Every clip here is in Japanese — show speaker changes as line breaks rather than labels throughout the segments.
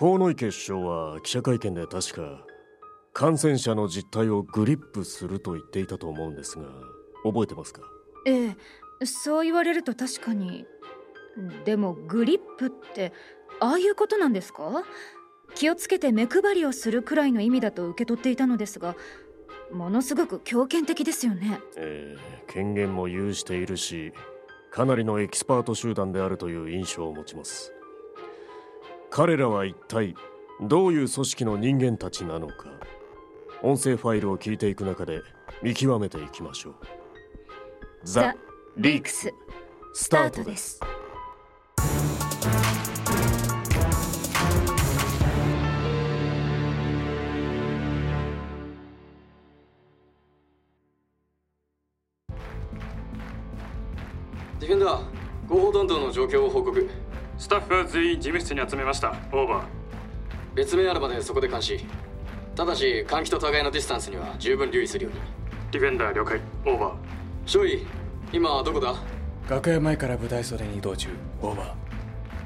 河池首相は記者会見で確か感染者の実態をグリップすると言っていたと思うんですが覚えてますか？
ええそう言われると確かに。でもグリップってああいうことなんですか？気をつけて目配りをするくらいの意味だと受け取っていたのですがものすごく強権的ですよね。
ええ権限も有しているしかなりのエキスパート集団であるという印象を持ちます彼らは一体どういう組織の人間たちなのか。音声ファイルを聞いていく中で見極めていきましょう。ザ・リークス。スタートです。
ディフェンダー広報担当の状況を報告。
スタッフは全員事務室に集めました。オーバー。
別命あるまでそこで監視。ただし換気と互いのディスタンスには十分留意するように。
ディフェンダー了解。オーバー。
少尉今どこだ？
楽屋前から舞台袖に移動中。オーバー。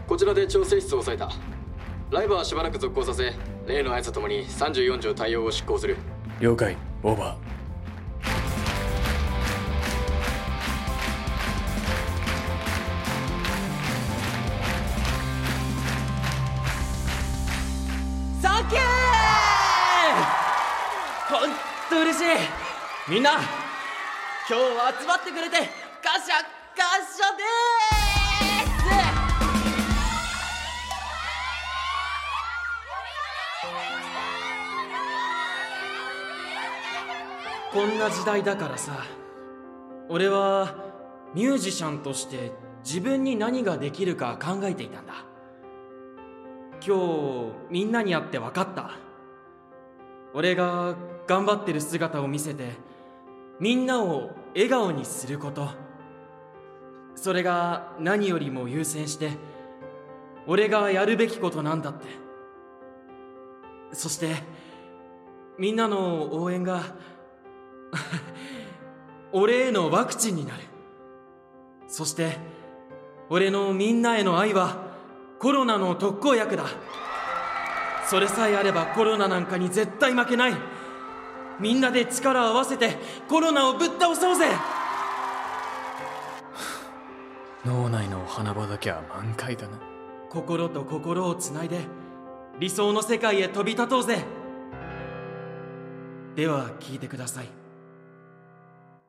こちらで調整室を押さえた。ライブはしばらく続行させ例の合図ともに34条対応を執行する。
了解。オーバ
ーほんと嬉しい。みんな今日集まってくれて感謝感謝です。こんな時代だからさ俺はミュージシャンとして自分に何ができるか考えていたんだ。今日みんなに会って分かった。俺が頑張ってる姿を見せてみんなを笑顔にすること。それが何よりも優先して俺がやるべきことなんだって。そしてみんなの応援が 俺へのワクチンになる。そして俺のみんなへの愛はコロナの特効薬だ。それさえあればコロナなんかに絶対負けない。みんなで力を合わせてコロナをぶっ倒そうぜ。
脳内のお花畑は満開だな。
心と心をつないで理想の世界へ飛び立とうぜ。では聞いてください。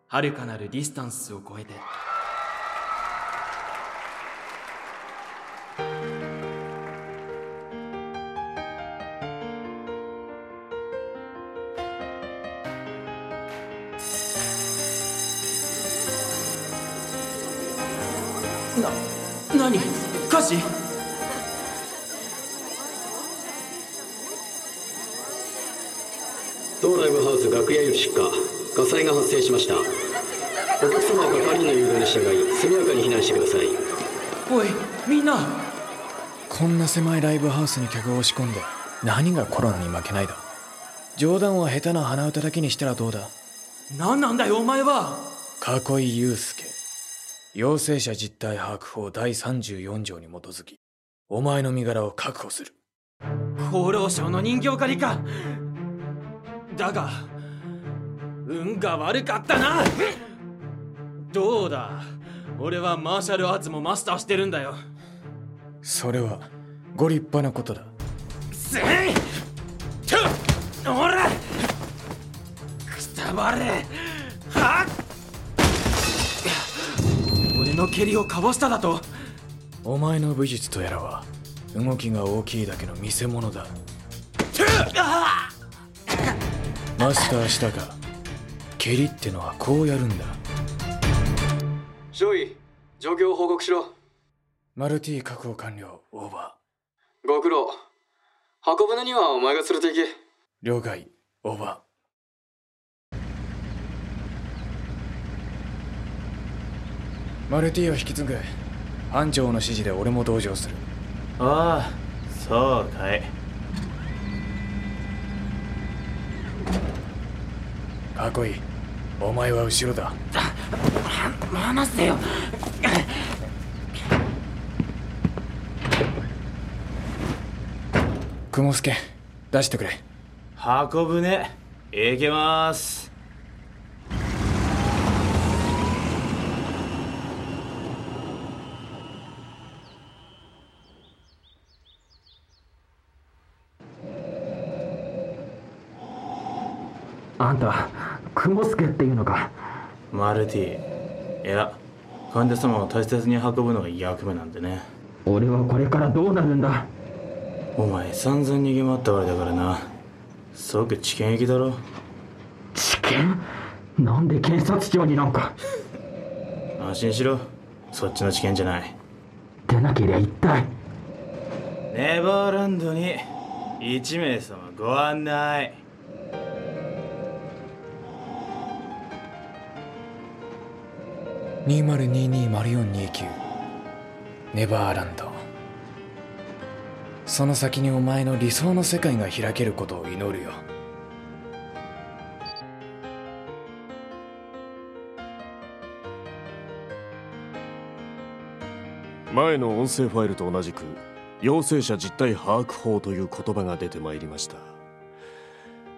遥かなるディスタンスを超えてな何火事？
当ライブハウス楽屋より出火。火災が発生しました。お客様は係員の誘導に従い速やかに避難してください。
おいみんな。
こんな狭いライブハウスに客を押し込んで何がコロナに負けないだ。冗談は下手な鼻歌だけにしたらどうだ。
何なんだよお前は。
囲い祐介陽性者実態把握法第34条に基づきお前の身柄を確保する。
厚労省の人形狩りか。だが運が悪かったな。どうだ。俺はマーシャルアーツもマスターしてるんだよ。
それはご立派なことだ。
せいとほら。くたばれ。はっ俺の蹴りをかわしただと。
お前の武術とやらは動きが大きいだけの見せ物だ。
あ
マスターしたか蹴りってのはこうやるんだ。
少尉状況を報告しろ。
マルティ確保完了オーバ
ご苦労。箱舟にはお前が連れて行け。
ー了解オーバーマルティを引き継ぐ。班長の指示で俺も同乗する。
ああそうかい。
かっこいい。お前は後ろだ。
離せよ。
雲助出してくれ。
運ぶね。いきます
あんた雲助っていうのか？
マルティ。いや患者様を大切に運ぶのが役目なんでね。
俺はこれからどうなるんだ？
お前散々逃げ回ったわけだからな。即治験行きだろ。
治験なんで検察庁になんか？
安心しろ。そっちの治験じゃない。
出なけりゃ一体？
ネバーランドに1名様ご案内
2022-0429ネバーランド。その先にお前の理想の世界が開けることを祈るよ。
前の音声ファイルと同じく陽性者実態把握法という言葉が出てまいりました。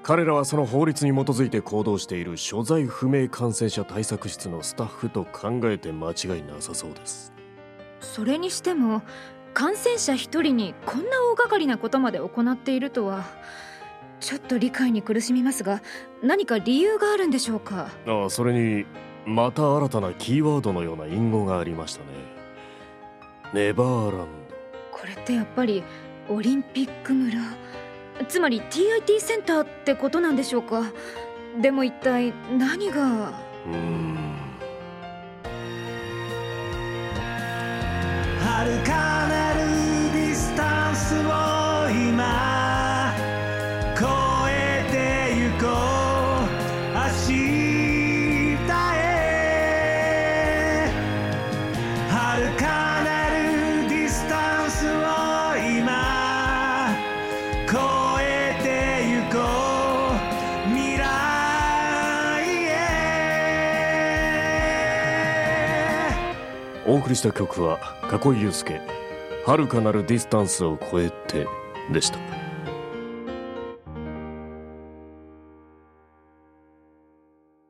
彼らはその法律に基づいて行動している所在不明感染者対策室のスタッフと考えて間違いなさそうです。
それにしても感染者一人にこんな大掛かりなことまで行っているとはちょっと理解に苦しみますが何か理由があるんでしょうか？
ああそれにまた新たなキーワードのような隠語がありましたね。ネバーラン
これってやっぱりオリンピック村？つまり TIT センターってことなんでしょうか？でも一体何が？
ドうーん。
遥かな
お送りした曲は囲い祐介。遥かなるディスタンスを超えてでした。